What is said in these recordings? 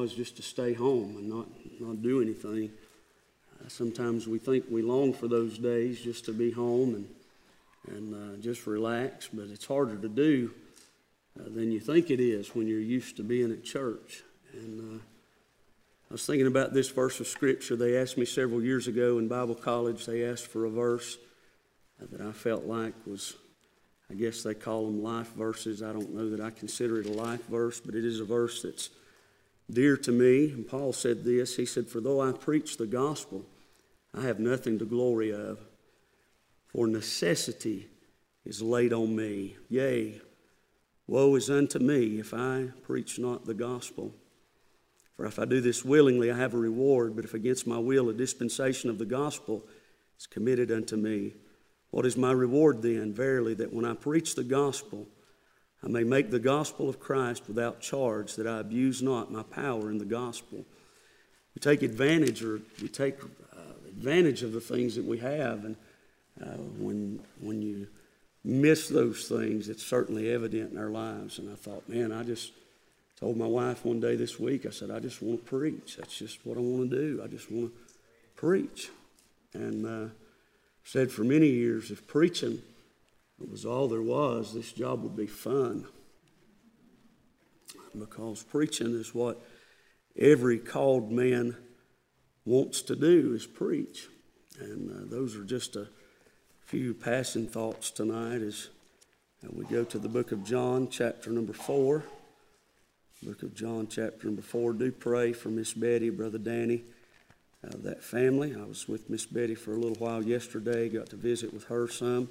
was just to stay home and not, not do anything. Uh, sometimes we think we long for those days just to be home and, and uh, just relax, but it's harder to do uh, than you think it is when you're used to being at church. And uh, I was thinking about this verse of Scripture. They asked me several years ago in Bible college, they asked for a verse that I felt like was, I guess they call them life verses. I don't know that I consider it a life verse, but it is a verse that's dear to me. And Paul said this He said, For though I preach the gospel, I have nothing to glory of, for necessity is laid on me. Yea, woe is unto me if I preach not the gospel. For if I do this willingly, I have a reward, but if against my will a dispensation of the gospel is committed unto me, what is my reward then? Verily, that when I preach the gospel, I may make the gospel of Christ without charge, that I abuse not my power in the gospel. We take advantage, or we take uh, advantage of the things that we have, and uh, when when you miss those things, it's certainly evident in our lives. And I thought, man, I just told my wife one day this week, I said, I just want to preach. That's just what I want to do. I just want to preach. And uh, said for many years, if preaching was all there was, this job would be fun. Because preaching is what every called man wants to do is preach. And uh, those are just a few passing thoughts tonight as uh, we go to the book of John, chapter number four. Book of John, chapter number four. Do pray for Miss Betty, Brother Danny of that family. I was with Miss Betty for a little while yesterday, got to visit with her some,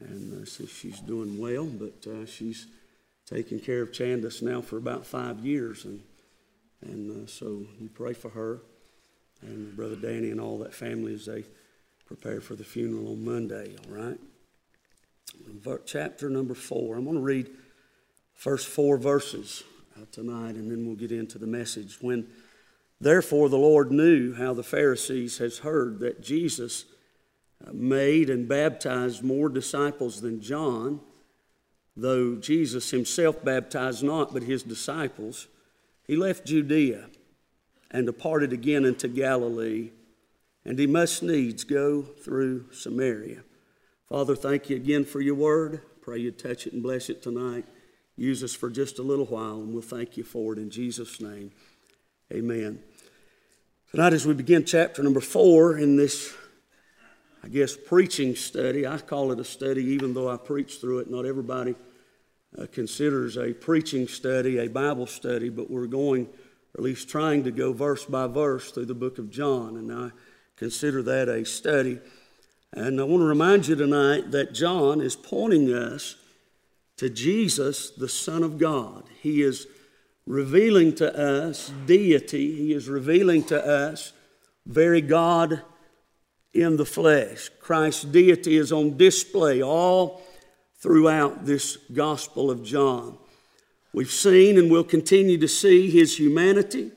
and uh, so she's doing well, but uh, she's taken care of Chandis now for about five years, and, and uh, so you pray for her and Brother Danny and all that family as they prepare for the funeral on Monday, all right? Chapter number four. I'm going to read first four verses tonight, and then we'll get into the message. When Therefore, the Lord knew how the Pharisees has heard that Jesus made and baptized more disciples than John, though Jesus himself baptized not, but his disciples. He left Judea and departed again into Galilee, and he must needs go through Samaria. Father, thank you again for your word. Pray you touch it and bless it tonight. Use us for just a little while, and we'll thank you for it in Jesus' name. Amen. Tonight, as we begin chapter number four in this, I guess, preaching study, I call it a study even though I preach through it. Not everybody uh, considers a preaching study a Bible study, but we're going, or at least trying to go verse by verse through the book of John, and I consider that a study. And I want to remind you tonight that John is pointing us to Jesus, the Son of God. He is revealing to us deity. He is revealing to us very God in the flesh. Christ's deity is on display all throughout this Gospel of John. We've seen and will continue to see his humanity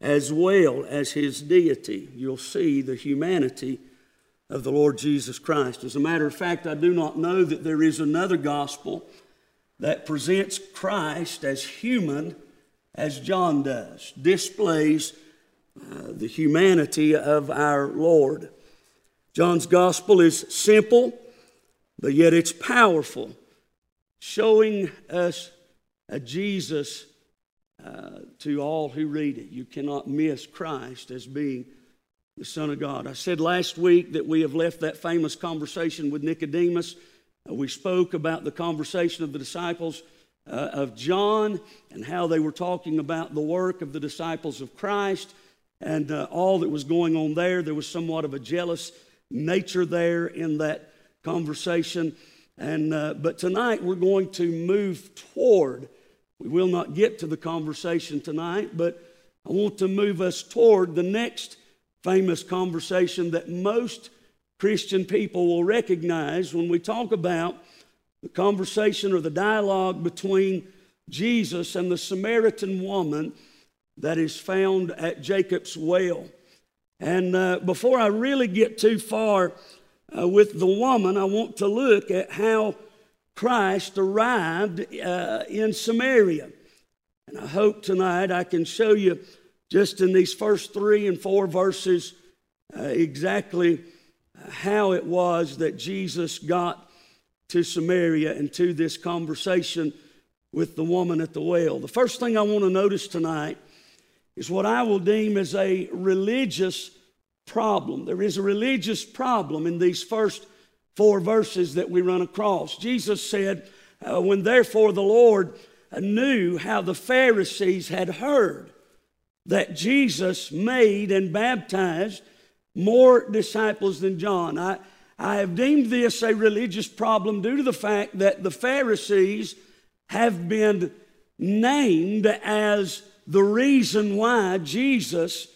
as well as his deity. You'll see the humanity of the Lord Jesus Christ. As a matter of fact, I do not know that there is another gospel that presents Christ as human as John does, displays uh, the humanity of our Lord. John's gospel is simple, but yet it's powerful, showing us a Jesus uh, to all who read it. You cannot miss Christ as being the Son of God. I said last week that we have left that famous conversation with Nicodemus uh, we spoke about the conversation of the disciples uh, of John and how they were talking about the work of the disciples of Christ and uh, all that was going on there. There was somewhat of a jealous nature there in that conversation. And, uh, but tonight we're going to move toward, we will not get to the conversation tonight, but I want to move us toward the next famous conversation that most Christian people will recognize when we talk about the conversation or the dialogue between Jesus and the Samaritan woman that is found at Jacob's well. And uh, before I really get too far uh, with the woman, I want to look at how Christ arrived uh, in Samaria. And I hope tonight I can show you just in these first three and four verses uh, exactly how it was that Jesus got to Samaria and to this conversation with the woman at the well. The first thing I want to notice tonight is what I will deem as a religious problem. There is a religious problem in these first four verses that we run across. Jesus said, uh, When therefore the Lord knew how the Pharisees had heard that Jesus made and baptized more disciples than John. I, I have deemed this a religious problem due to the fact that the Pharisees have been named as the reason why Jesus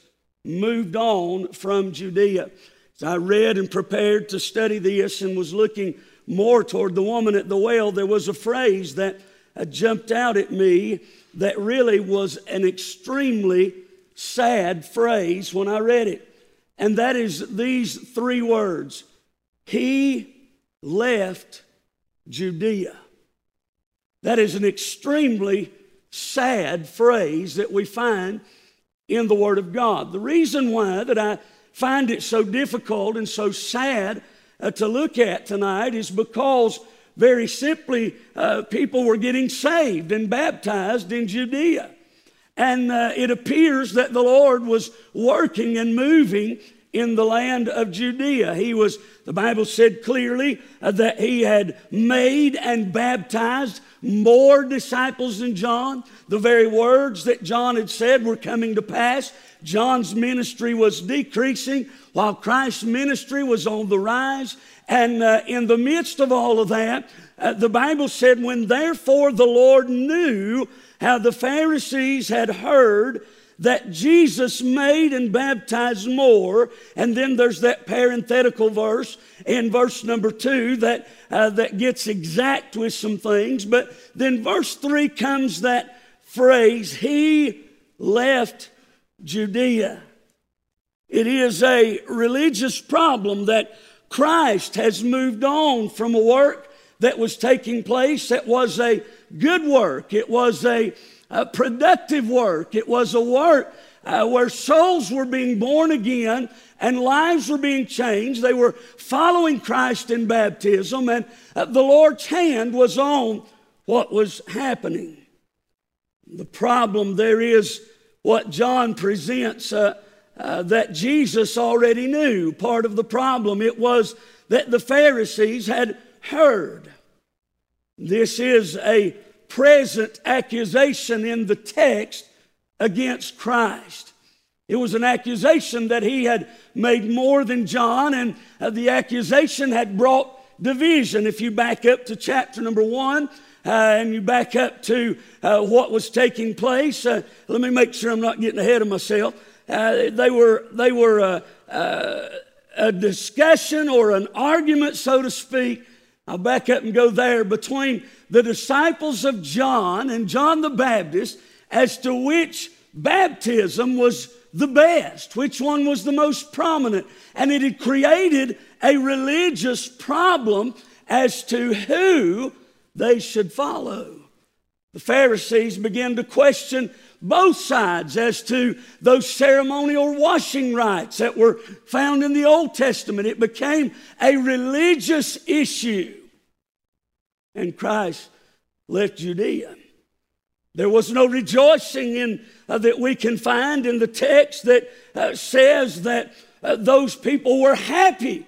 moved on from Judea. As I read and prepared to study this and was looking more toward the woman at the well, there was a phrase that jumped out at me that really was an extremely sad phrase when I read it. And that is these three words He left Judea. That is an extremely sad phrase that we find in the Word of God. The reason why that I find it so difficult and so sad uh, to look at tonight is because very simply uh, people were getting saved and baptized in Judea. And uh, it appears that the Lord was working and moving in the land of Judea. He was, the Bible said clearly uh, that he had made and baptized more disciples than John. The very words that John had said were coming to pass. John's ministry was decreasing while Christ's ministry was on the rise. And uh, in the midst of all of that, uh, the Bible said, when therefore the Lord knew how the Pharisees had heard that Jesus made and baptized more. And then there's that parenthetical verse in verse number two that, uh, that gets exact with some things. But then verse three comes that phrase, He left Judea. It is a religious problem that Christ has moved on from a work that was taking place that was a good work. It was a, a productive work. It was a work uh, where souls were being born again and lives were being changed. They were following Christ in baptism, and uh, the Lord's hand was on what was happening. The problem there is what John presents uh, uh, that Jesus already knew. Part of the problem it was that the Pharisees had heard. This is a present accusation in the text against Christ. It was an accusation that he had made more than John, and uh, the accusation had brought division. If you back up to chapter number one, uh, and you back up to uh, what was taking place, uh, let me make sure I'm not getting ahead of myself. Uh, they were, they were uh, a discussion or an argument, so to speak. I'll back up and go there between the disciples of John and John the Baptist as to which baptism was the best, which one was the most prominent. And it had created a religious problem as to who they should follow. The Pharisees began to question both sides as to those ceremonial washing rites that were found in the Old Testament. It became a religious issue and Christ left Judea. There was no rejoicing in, uh, that we can find in the text that uh, says that uh, those people were happy,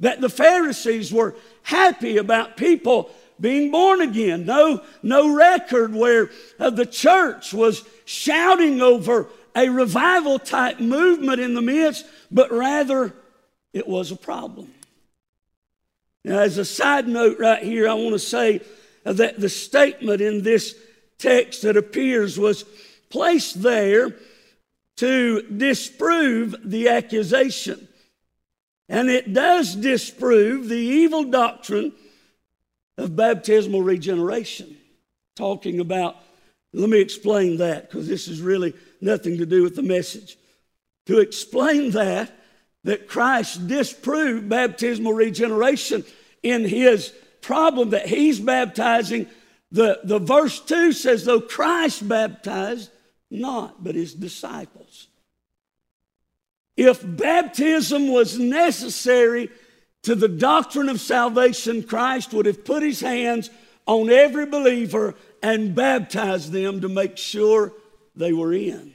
that the Pharisees were happy about people being born again. No, no record where uh, the church was shouting over a revival type movement in the midst, but rather it was a problem. Now, as a side note right here, I want to say that the statement in this text that appears was placed there to disprove the accusation. And it does disprove the evil doctrine of baptismal regeneration. Talking about, let me explain that because this is really nothing to do with the message. To explain that, that Christ disproved baptismal regeneration in his problem that he's baptizing the, the verse 2 says, though Christ baptized not, but his disciples. If baptism was necessary to the doctrine of salvation, Christ would have put his hands on every believer and baptized them to make sure they were in.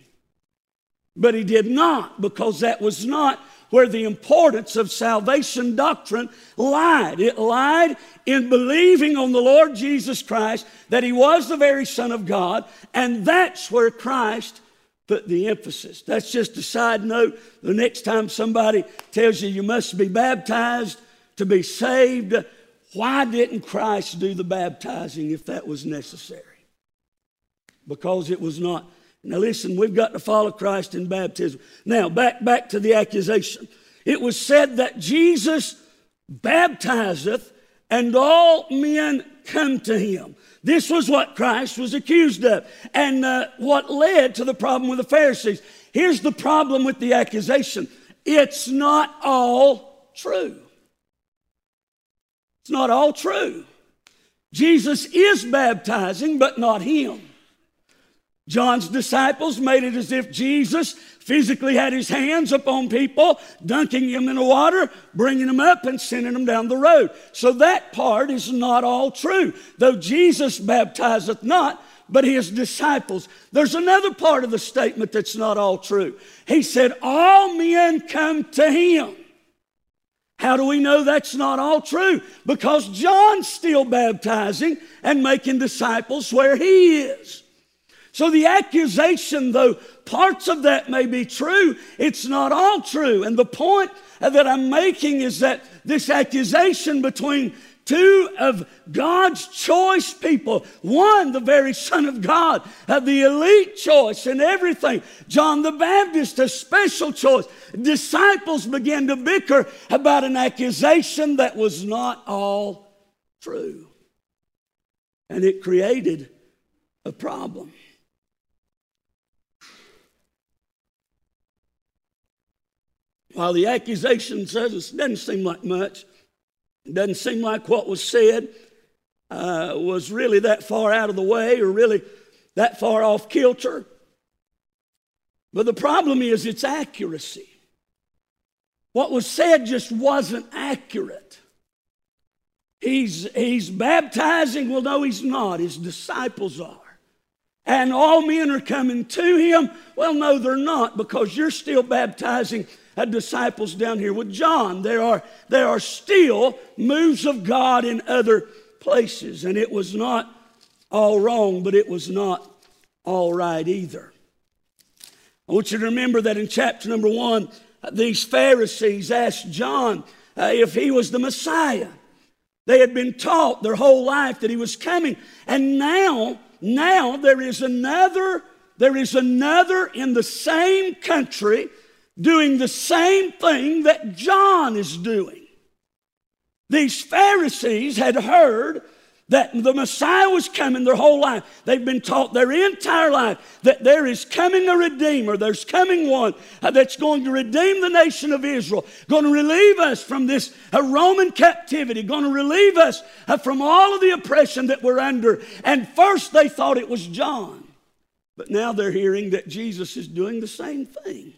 But he did not because that was not where the importance of salvation doctrine lied. It lied in believing on the Lord Jesus Christ that he was the very Son of God, and that's where Christ put the emphasis. That's just a side note. The next time somebody tells you you must be baptized to be saved, why didn't Christ do the baptizing if that was necessary? Because it was not now listen, we've got to follow Christ in baptism. Now, back, back to the accusation. It was said that Jesus baptizeth and all men come to him. This was what Christ was accused of and uh, what led to the problem with the Pharisees. Here's the problem with the accusation it's not all true. It's not all true. Jesus is baptizing, but not him. John's disciples made it as if Jesus physically had his hands upon people, dunking them in the water, bringing them up, and sending them down the road. So that part is not all true. Though Jesus baptizeth not, but his disciples. There's another part of the statement that's not all true. He said, All men come to him. How do we know that's not all true? Because John's still baptizing and making disciples where he is. So the accusation, though parts of that may be true, it's not all true. And the point that I'm making is that this accusation between two of God's choice people, one, the very Son of God, the elite choice and everything, John the Baptist, a special choice. Disciples began to bicker about an accusation that was not all true. And it created a problem. While the accusation says it doesn't seem like much, it doesn't seem like what was said uh, was really that far out of the way or really that far off kilter. But the problem is its accuracy. What was said just wasn't accurate. He's, he's baptizing. Well, no, he's not. His disciples are. And all men are coming to him. Well, no, they're not because you're still baptizing disciples down here with John. There are, there are still moves of God in other places, and it was not all wrong, but it was not all right either. I want you to remember that in chapter number one, these Pharisees asked John uh, if he was the Messiah. They had been taught their whole life that he was coming. And now, now there is another, there is another in the same country doing the same thing that John is doing. These Pharisees had heard that the Messiah was coming their whole life. They've been taught their entire life that there is coming a Redeemer. There's coming one that's going to redeem the nation of Israel, going to relieve us from this uh, Roman captivity, going to relieve us uh, from all of the oppression that we're under. And first they thought it was John, but now they're hearing that Jesus is doing the same thing.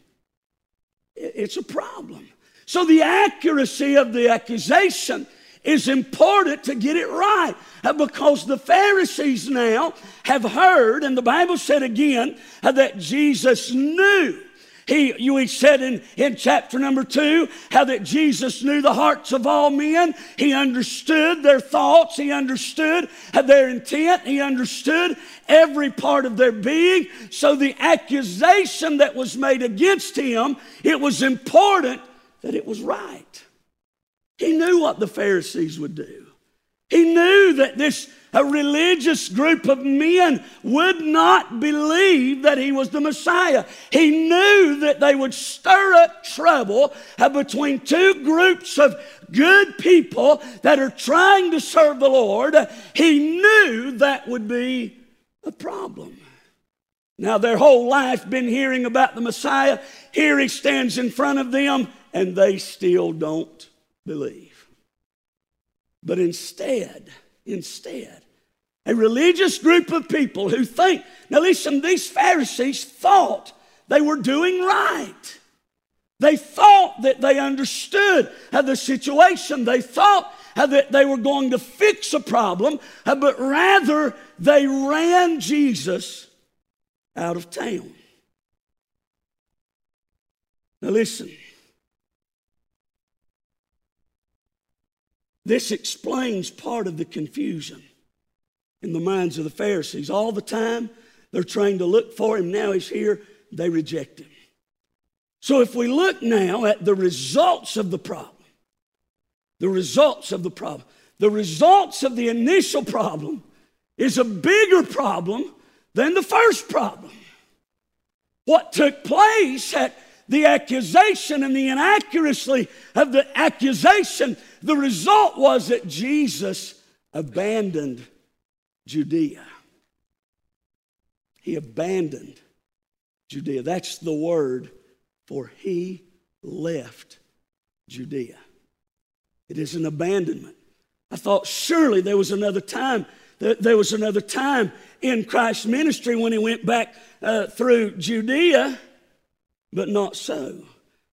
It's a problem. So the accuracy of the accusation is important to get it right uh, because the Pharisees now have heard, and the Bible said again uh, that Jesus knew. He, he said in, in chapter number two how that Jesus knew the hearts of all men. He understood their thoughts. He understood uh, their intent. He understood every part of their being. So the accusation that was made against him, it was important that it was right. He knew what the Pharisees would do. He knew that this a religious group of men would not believe that he was the Messiah. He knew that they would stir up trouble uh, between two groups of good people that are trying to serve the Lord. He knew that would be a problem. Now, their whole life been hearing about the Messiah. Here he stands in front of them, and they still don't believe. But instead, instead, A religious group of people who think, now listen, these Pharisees thought they were doing right. They thought that they understood the situation. They thought that they were going to fix a problem, uh, but rather they ran Jesus out of town. Now, listen. This explains part of the confusion in the minds of the Pharisees. All the time, they're trying to look for him. Now he's here, they reject him. So if we look now at the results of the problem, the results of the problem, the results of the initial problem is a bigger problem than the first problem. What took place at the accusation and the inaccuracy of the accusation, the result was that Jesus abandoned Judea. He abandoned Judea. That's the word for he left Judea. It is an abandonment. I thought surely there was another time. There was another time in Christ's ministry when he went back uh, through Judea but not so.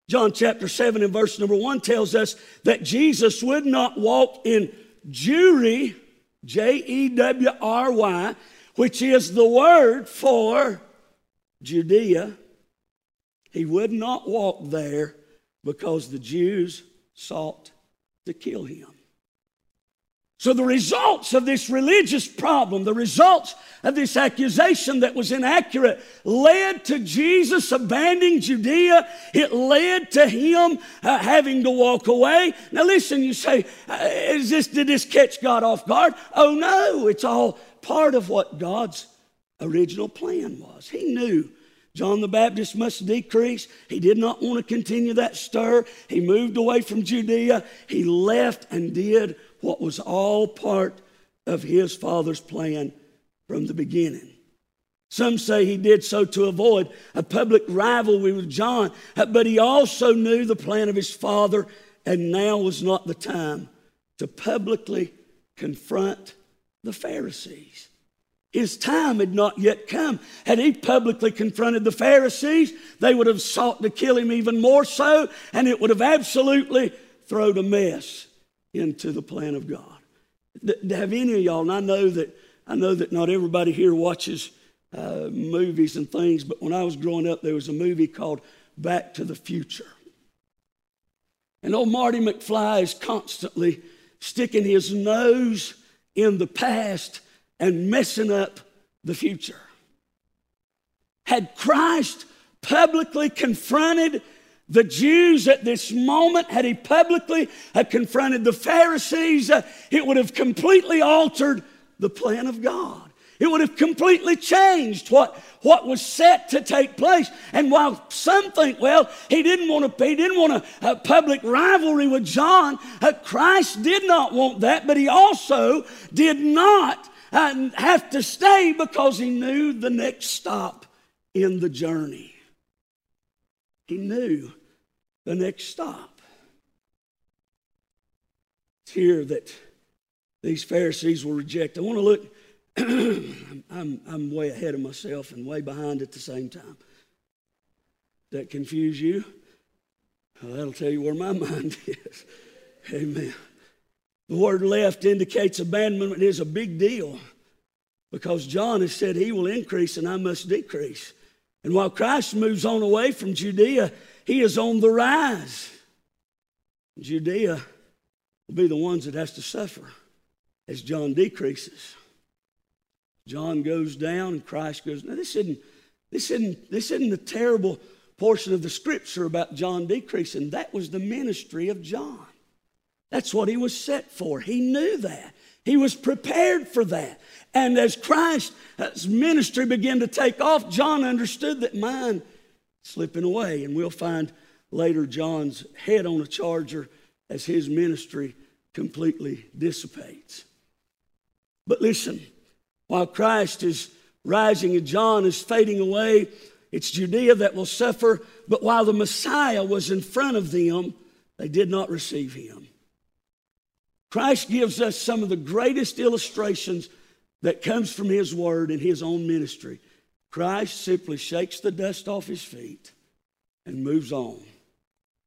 John chapter 7 and verse number 1 tells us that Jesus would not walk in Jewry, J E W R Y, which is the word for Judea. He would not walk there because the Jews sought to kill him. So, the results of this religious problem, the results of this accusation that was inaccurate, led to Jesus abandoning Judea. It led to him uh, having to walk away. Now, listen, you say, uh, is this, did this catch God off guard? Oh, no, it's all part of what God's original plan was. He knew John the Baptist must decrease. He did not want to continue that stir. He moved away from Judea. He left and did what was all part of his father's plan from the beginning. Some say he did so to avoid a public rivalry with John, but he also knew the plan of his father, and now was not the time to publicly confront the Pharisees. His time had not yet come. Had he publicly confronted the Pharisees, they would have sought to kill him even more so, and it would have absolutely thrown a mess into the plan of God. Have any of y'all, and I know that I know that not everybody here watches uh, movies and things, but when I was growing up, there was a movie called Back to the Future. And old Marty McFly is constantly sticking his nose in the past and messing up the future. Had Christ publicly confronted the Jews at this moment, had he publicly had confronted the Pharisees, uh, it would have completely altered the plan of God. It would have completely changed what, what was set to take place. And while some think, well, he didn't want to, he didn't want a, a public rivalry with John, uh, Christ did not want that, but he also did not uh, have to stay because he knew the next stop in the journey. He knew the next stop. It's here that these Pharisees will reject. I want to look, I'm, I'm way ahead of myself and way behind at the same time. Does that confuse you? Well, that'll tell you where my mind is. Amen. The word left indicates abandonment is a big deal because John has said he will increase and I must decrease. And while Christ moves on away from Judea, he is on the rise. Judea will be the ones that has to suffer as John decreases. John goes down and Christ goes. Now this isn't this isn't this isn't the terrible portion of the scripture about John decreasing. That was the ministry of John. That's what he was set for. He knew that. He was prepared for that. And as Christ's ministry began to take off, John understood that mine slipping away. And we'll find later John's head on a charger as his ministry completely dissipates. But listen, while Christ is rising and John is fading away, it's Judea that will suffer. But while the Messiah was in front of them, they did not receive him. Christ gives us some of the greatest illustrations that comes from his word and his own ministry, Christ simply shakes the dust off his feet and moves on,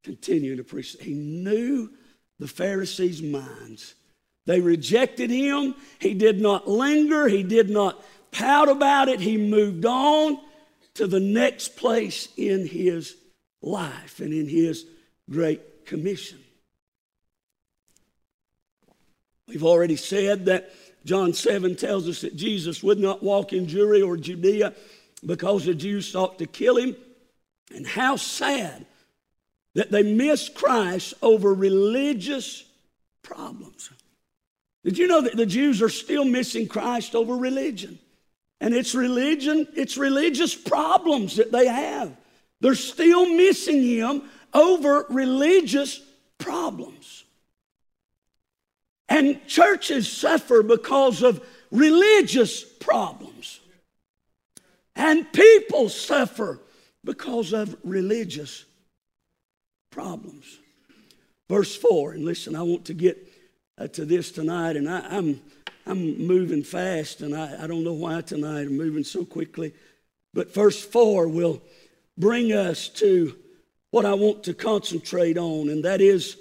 continuing to preach. He knew the Pharisees' minds. They rejected him. He did not linger. He did not pout about it. He moved on to the next place in his life and in his great commission. We've already said that John 7 tells us that Jesus would not walk in Judea or Judea because the Jews sought to kill him. And how sad that they missed Christ over religious problems. Did you know that the Jews are still missing Christ over religion? And it's religion, it's religious problems that they have. They're still missing him over religious problems. And churches suffer because of religious problems. And people suffer because of religious problems. Verse 4, and listen, I want to get uh, to this tonight, and I, am I'm, I'm moving fast, and I, I don't know why tonight I'm moving so quickly. But verse 4 will bring us to what I want to concentrate on, and that is,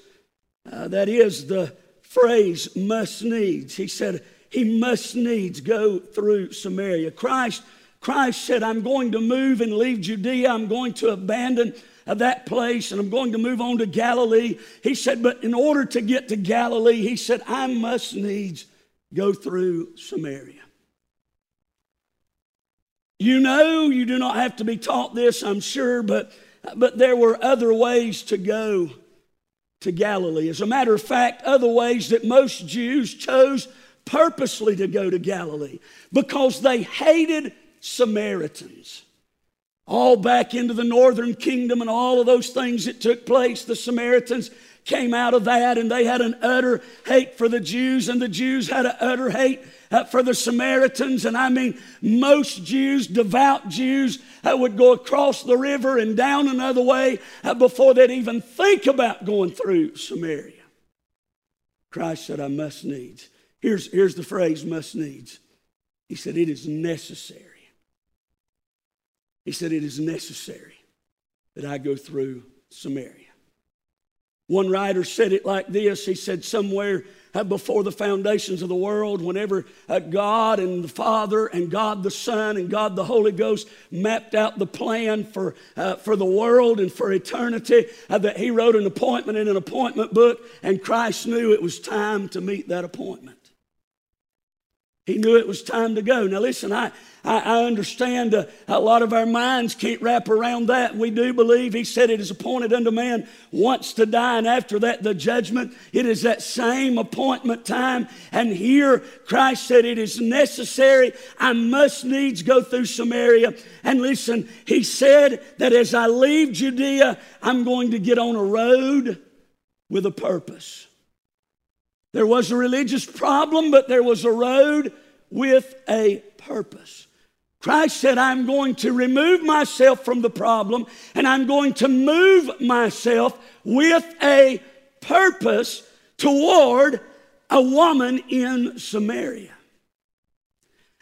uh, that is the phrase must needs. He said, He must needs go through Samaria. Christ Christ said, I'm going to move and leave Judea. I'm going to abandon uh, that place and I'm going to move on to Galilee. He said, but in order to get to Galilee, he said, I must needs go through Samaria. You know, you do not have to be taught this, I'm sure, but, but there were other ways to go to Galilee. As a matter of fact, other ways that most Jews chose purposely to go to Galilee because they hated Samaritans. All back into the northern kingdom and all of those things that took place, the Samaritans came out of that and they had an utter hate for the Jews, and the Jews had an utter hate uh, for the Samaritans. And I mean, most Jews, devout Jews, uh, would go across the river and down another way uh, before they'd even think about going through Samaria. Christ said, I must needs. Here's, here's the phrase must needs. He said, It is necessary he said, It is necessary that I go through Samaria. One writer said it like this He said, Somewhere uh, before the foundations of the world, whenever uh, God and the Father and God the Son and God the Holy Ghost mapped out the plan for, uh, for the world and for eternity, uh, that He wrote an appointment in an appointment book, and Christ knew it was time to meet that appointment. He knew it was time to go. Now, listen, I, I, I understand uh, a lot of our minds can't wrap around that. We do believe He said it is appointed unto man once to die, and after that, the judgment. It is that same appointment time. And here, Christ said, It is necessary. I must needs go through Samaria. And listen, He said that as I leave Judea, I'm going to get on a road with a purpose. There was a religious problem, but there was a road with a purpose. Christ said, I'm going to remove myself from the problem and I'm going to move myself with a purpose toward a woman in Samaria.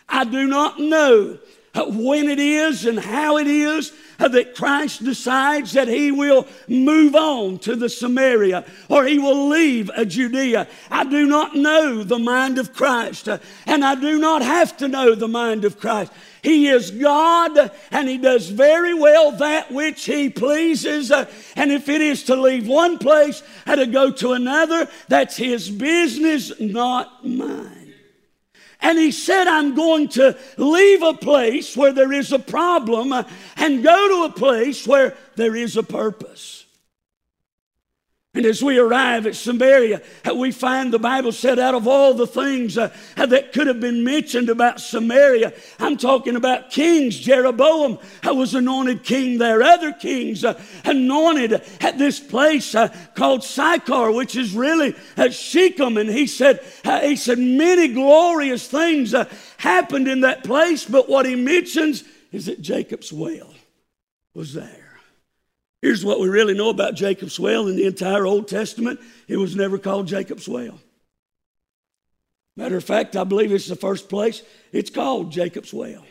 I do not know when it is and how it is uh, that Christ decides that he will move on to the Samaria or he will leave Judea. I do not know the mind of Christ uh, and I do not have to know the mind of Christ. He is God and He does very well that which He pleases. Uh, and if it is to leave one place and to go to another, that's His business, not mine. And he said, I'm going to leave a place where there is a problem uh, and go to a place where there is a purpose. And as we arrive at Samaria, we find the Bible said out of all the things uh, that could have been mentioned about Samaria, I'm talking about kings. Jeroboam uh, was anointed king there. Other kings uh, anointed at this place uh, called Sychar, which is really uh, Shechem. And he said, uh, he said many glorious things happened in that place, but what he mentions is that Jacob's well was there. Here's what we really know about Jacob's well in the entire Old Testament it was never called Jacob's well. Matter of fact, I believe it's the first place. It's called Jacob's Well.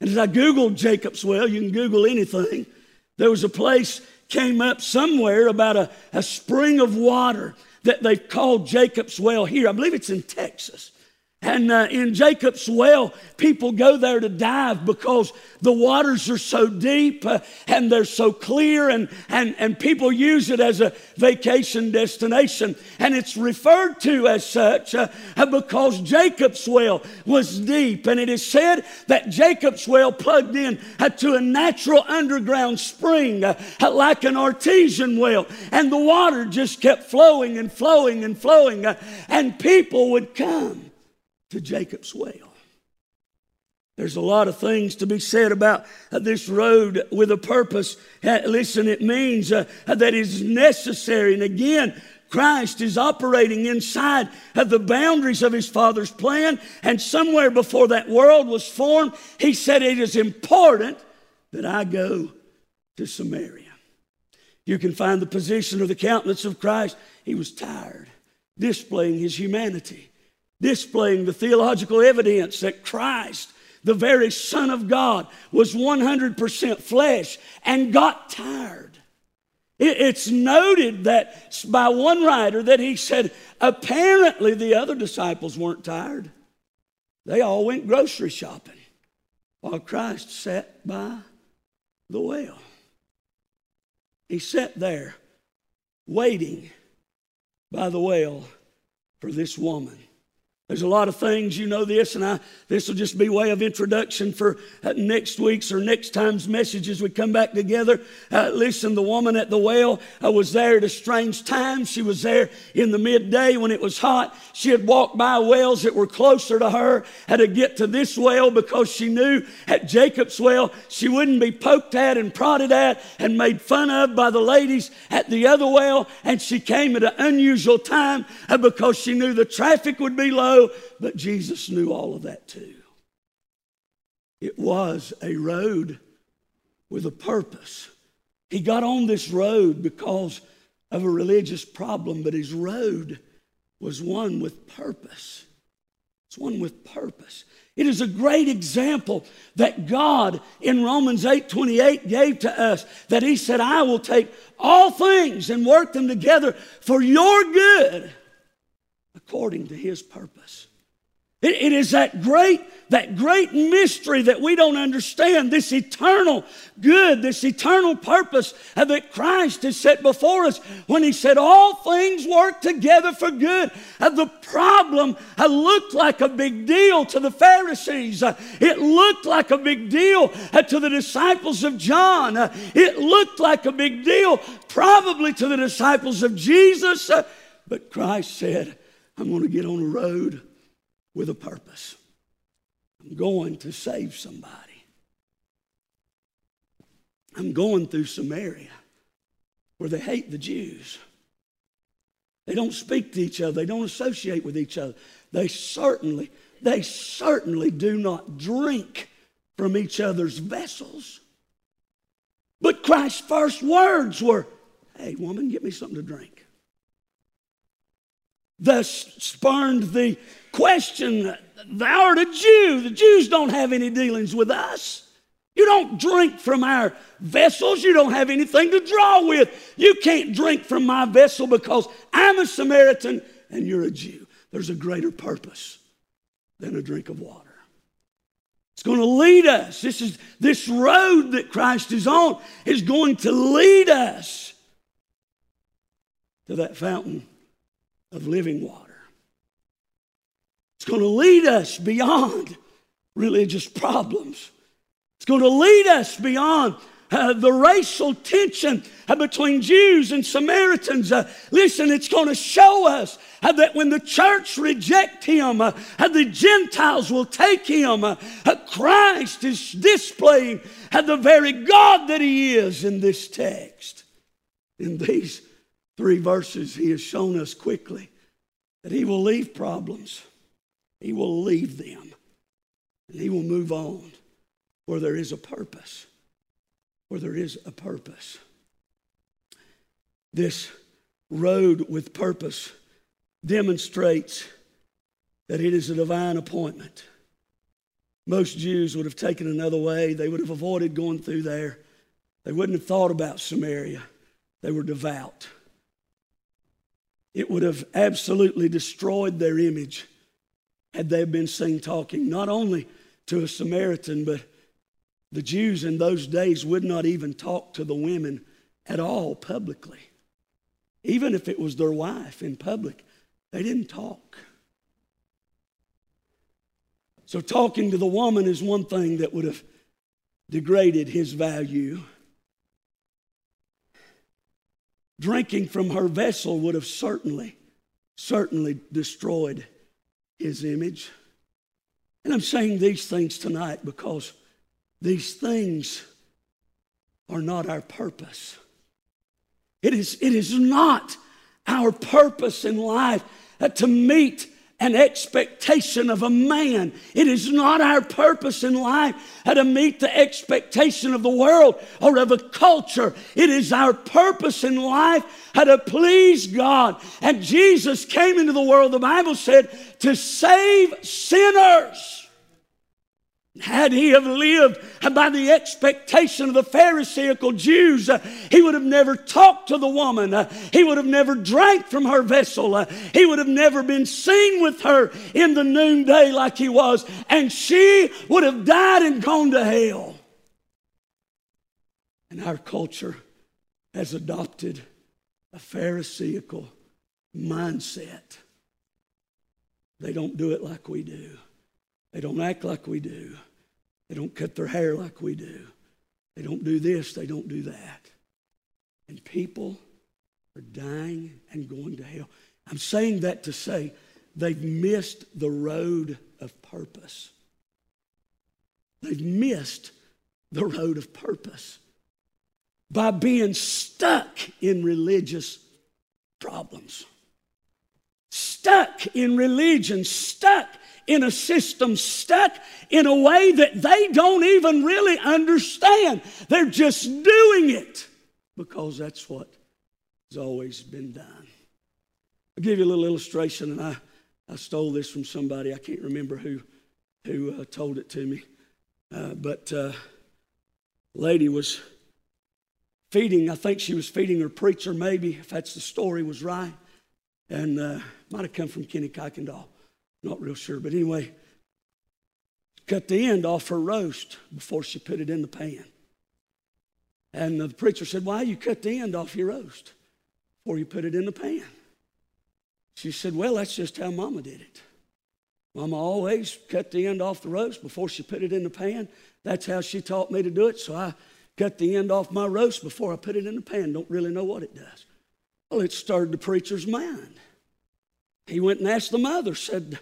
And as I Googled Jacob's Well, you can Google anything. There was a place came up somewhere about a, a spring of water that they've called Jacob's Well here. I believe it's in Texas. And uh, in Jacob's well, people go there to dive because the waters are so deep uh, and they're so clear, and, and, and people use it as a vacation destination. And it's referred to as such uh, because Jacob's well was deep. And it is said that Jacob's well plugged in uh, to a natural underground spring, uh, like an artesian well. And the water just kept flowing and flowing and flowing, uh, and people would come to Jacob's well. There's a lot of things to be said about uh, this road with a purpose. Uh, listen, it means uh, that is necessary. And again, Christ is operating inside of the boundaries of his Father's plan. And somewhere before that world was formed, he said, It is important that I go to Samaria. You can find the position of the countenance of Christ. He was tired, displaying his humanity displaying the theological evidence that Christ, the very Son of God, was 100% flesh and got tired. It's noted that by one writer that he said apparently the other disciples weren't tired. They all went grocery shopping while Christ sat by the well. He sat there waiting by the well for this woman. There's a lot of things, you know this, and I, this will just be way of introduction for uh, next week's or next time's messages. we come back together. Uh, listen, the woman at the well uh, was there at a strange time. She was there in the midday when it was hot. She had walked by wells that were closer to her, had to get to this well because she knew at Jacob's well she wouldn't be poked at and prodded at and made fun of by the ladies at the other well. And she came at an unusual time uh, because she knew the traffic would be low but Jesus knew all of that too. It was a road with a purpose. He got on this road because of a religious problem, but his road was one with purpose. It's one with purpose. It is a great example that God in Romans 8 28 gave to us that He said, I will take all things and work them together for your good according to his purpose. It, it is that great, that great mystery that we don't understand, this eternal good, this eternal purpose that Christ has set before us when he said, All things work together for good. And the problem uh, looked like a big deal to the Pharisees. Uh, it looked like a big deal uh, to the disciples of John. It looked like a big deal probably to the disciples of Jesus. But Christ said, I'm going to get on the road with a purpose. I'm going to save somebody. I'm going through Samaria where they hate the Jews. They don't speak to each other, they don't associate with each other. They certainly, they certainly do not drink from each other's vessels. But Christ's first words were, Hey, woman, get me something to drink thus spurned the question Thou art a Jew. The Jews don't have any dealings with us. You don't drink from our vessels. You don't have anything to draw with. You can't drink from my vessel because I'm a Samaritan and you're a Jew. There's a greater purpose than a drink of water. It's going to lead us. This is this road that Christ is on is going to lead us to that fountain of living water. It's going to lead us beyond religious problems. It's going to lead us beyond uh, the racial tension uh, between Jews and Samaritans. Uh, listen, it's going to show us uh, that when the church reject him, uh, uh, the Gentiles will take him. Christ is displaying the very God that he is in this text. In these three verses, he has shown us quickly that he will leave problems, he will leave them, and he will move on where there is a purpose. Where there is a purpose. This road with purpose demonstrates that it is a divine appointment. Most Jews would have taken another way. They would have avoided going through there. They wouldn't have thought about Samaria. They were devout. It would have absolutely destroyed their image had they been seen talking not only to a Samaritan, but the Jews in those days would not even talk to the women at all publicly. Even if it was their wife in public, they didn't talk. So, talking to the woman is one thing that would have degraded his value. Drinking from her vessel would have certainly, certainly destroyed his image. And I'm saying these things tonight because these things are not our purpose. It is, it is not our purpose in life to meet an expectation of a man. It is not our purpose in life how to meet the expectation of the world or of a culture. It is our purpose in life how to please God. And Jesus came into the world, the Bible said, to save sinners. Had he have lived by the expectation of the Pharisaical Jews, he would have never talked to the woman. He would have never drank from her vessel. He would have never been seen with her in the noonday like he was. And she would have died and gone to hell. And our culture has adopted a Pharisaical mindset. They don't do it like we do. They don't act like we do. They don't cut their hair like we do. They don't do this, they don't do that. And people are dying and going to hell. I'm saying that to say they've missed the road of purpose. They've missed the road of purpose by being stuck in religious problems, stuck in religion, stuck in a system, stuck in a way that they don't even really understand. They're just doing it because that's what has always been done. I'll give you a little illustration, and I, I stole this from somebody. I can't remember who, who uh, told it to me. Uh, but uh, lady was feeding, I think she was feeding her preacher, maybe, if that's the story was right. And uh, might have come from Kenny Kuykendall. Not real sure, but anyway, cut the end off her roast before she put it in the pan. And the preacher said, Why you cut the end off your roast before you put it in the pan? She said, Well, that's just how Mama did it. Mama always cut the end off the roast before she put it in the pan. That's how she taught me to do it. So I cut the end off my roast before I put it in the pan. Don't really know what it does. Well, it stirred the preacher's mind. He went and asked the mother, said,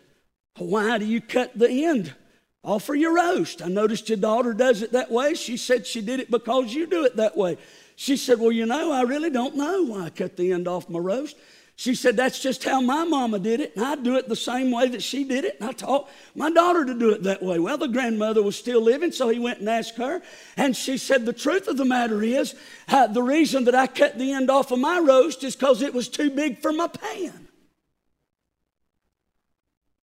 why do you cut the end off of your roast? I noticed your daughter does it that way. She said she did it because you do it that way. She said, Well, you know, I really don't know why I cut the end off my roast. She said, That's just how my mama did it, and I do it the same way that she did it, and I taught my daughter to do it that way. Well, the grandmother was still living, so he went and asked her, and she said, The truth of the matter is, uh, the reason that I cut the end off of my roast is because it was too big for my pan.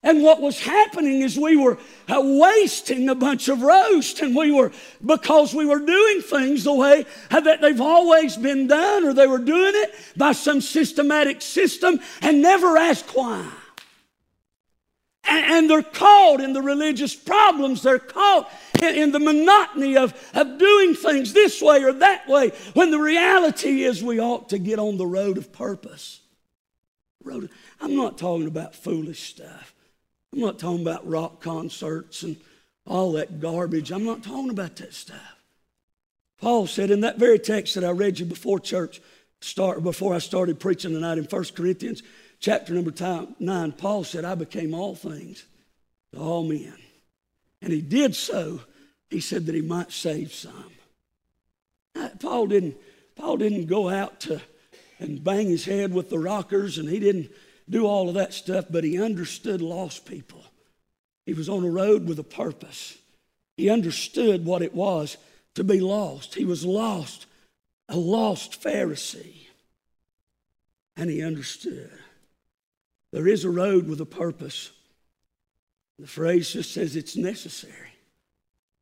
And what was happening is we were uh, wasting a bunch of roast, and we were, because we were doing things the way uh, that they've always been done, or they were doing it by some systematic system and never asked why. And, they're caught in the religious problems, they're caught in, the monotony of, of doing things this way or that way, when the reality is we ought to get on the road of purpose. Road, I'm not talking about foolish stuff. I'm not talking about rock concerts and all that garbage. I'm not talking about that stuff. Paul said in that very text that I read you before church start before I started preaching tonight in 1 Corinthians chapter number 9, Paul said, I became all things to all men. And he did so, he said that he might save some. Paul didn't, Paul didn't go out to and bang his head with the rockers, and he didn't do all of that stuff, but he understood lost people. He was on a road with a purpose. He understood what it was to be lost. He was lost, a lost Pharisee. And he understood. There is a road with a purpose. The phrase just says it's necessary.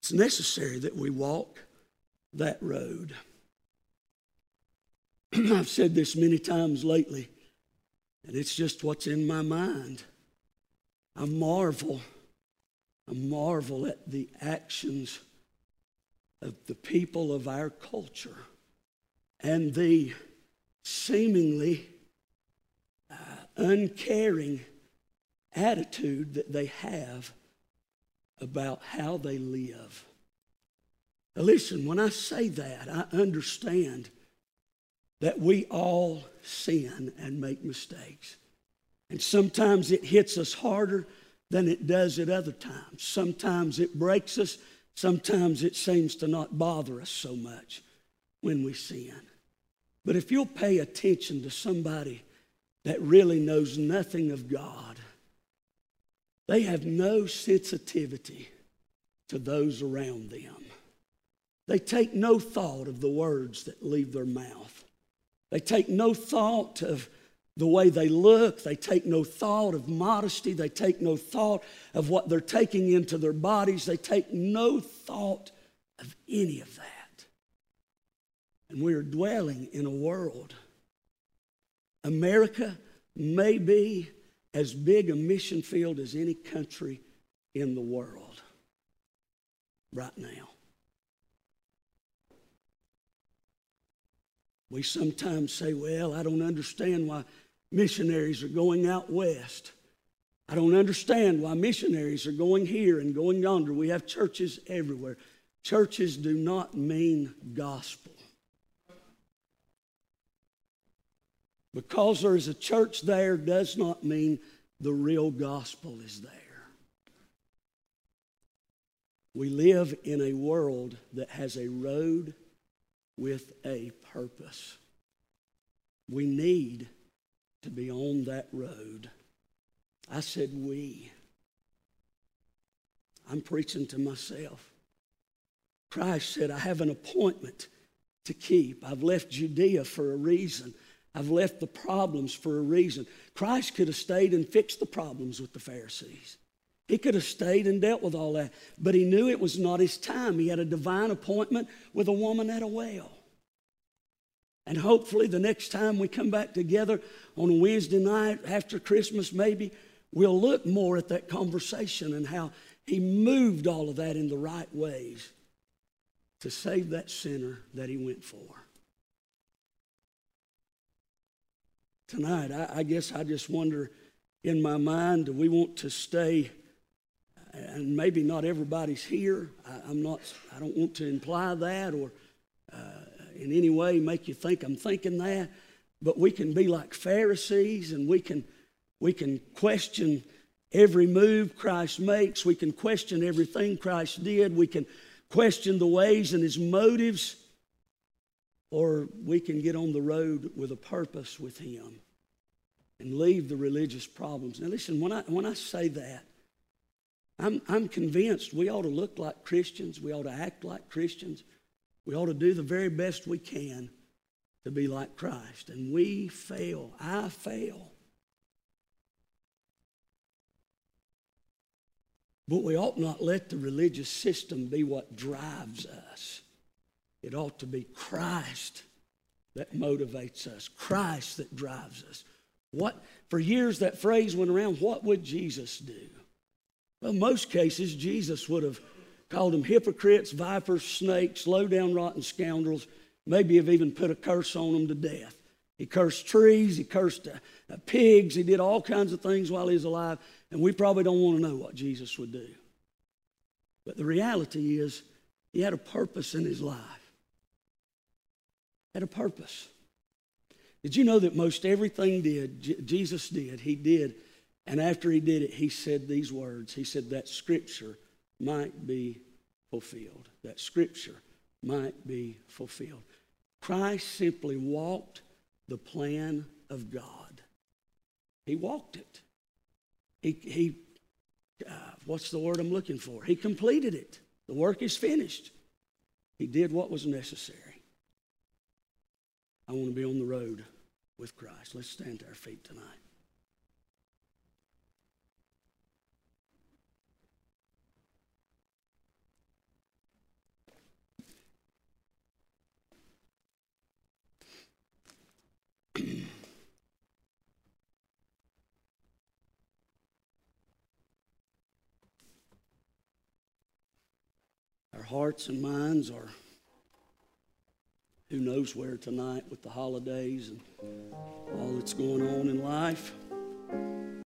It's necessary that we walk that road. I've said this many times lately, and it's just what's in my mind. I marvel, I marvel at the actions of the people of our culture and the seemingly uh, uncaring attitude that they have about how they live. Now listen, when I say that, I understand that we all sin and make mistakes. And sometimes it hits us harder than it does at other times. Sometimes it breaks us. Sometimes it seems to not bother us so much when we sin. But if you'll pay attention to somebody that really knows nothing of God, they have no sensitivity to those around them. They take no thought of the words that leave their mouth. They take no thought of the way they look. They take no thought of modesty. They take no thought of what they're taking into their bodies. They take no thought of any of that. And we are dwelling in a world. America may be as big a mission field as any country in the world right now. We sometimes say, well, I don't understand why missionaries are going out west. I don't understand why missionaries are going here and going yonder. We have churches everywhere. Churches do not mean gospel. Because there is a church there does not mean the real gospel is there. We live in a world that has a road with a purpose. We need to be on that road. I said, We. I'm preaching to myself. Christ said, I have an appointment to keep. I've left Judea for a reason. I've left the problems for a reason. Christ could have stayed and fixed the problems with the Pharisees. He could have stayed and dealt with all that, but he knew it was not his time. He had a divine appointment with a woman at a well. And hopefully, the next time we come back together on a Wednesday night after Christmas, maybe we'll look more at that conversation and how he moved all of that in the right ways to save that sinner that he went for. tonight. I, I, guess I just wonder in my mind do we want to stay? And maybe not everybody's here. I, am not, I don't want to imply that or uh, in any way make you think I'm thinking that. But we can be like Pharisees and we can, we can question every move Christ makes. We can question everything Christ did. We can question the ways and his motives or we can get on the road with a purpose with Him and leave the religious problems. Now, listen, when I, when I say that, I'm, I'm convinced we ought to look like Christians, we ought to act like Christians, we ought to do the very best we can to be like Christ. And we fail. I fail. But we ought not let the religious system be what drives us. It ought to be Christ that motivates us, Christ that drives us. What for years that phrase went around, what would Jesus do? Well, most cases Jesus would have called them hypocrites, vipers, snakes, low down rotten scoundrels, maybe have even put a curse on them to death. He cursed trees, he cursed uh, uh, pigs, he did all kinds of things while he was alive, and we probably don't want to know what Jesus would do. But the reality is, he had a purpose in his life had a purpose. Did you know that most everything did, Jesus did, he did, and after he did it, he said these words. He said that scripture might be fulfilled. That scripture might be fulfilled. Christ simply walked the plan of God. He walked it. He, he uh, what's the word I'm looking for? He completed it. The work is finished. He did what was necessary. I want to be on the road with Christ. Let's stand to our feet tonight. Hearts and minds are who knows where tonight with the holidays and all that's going on in life.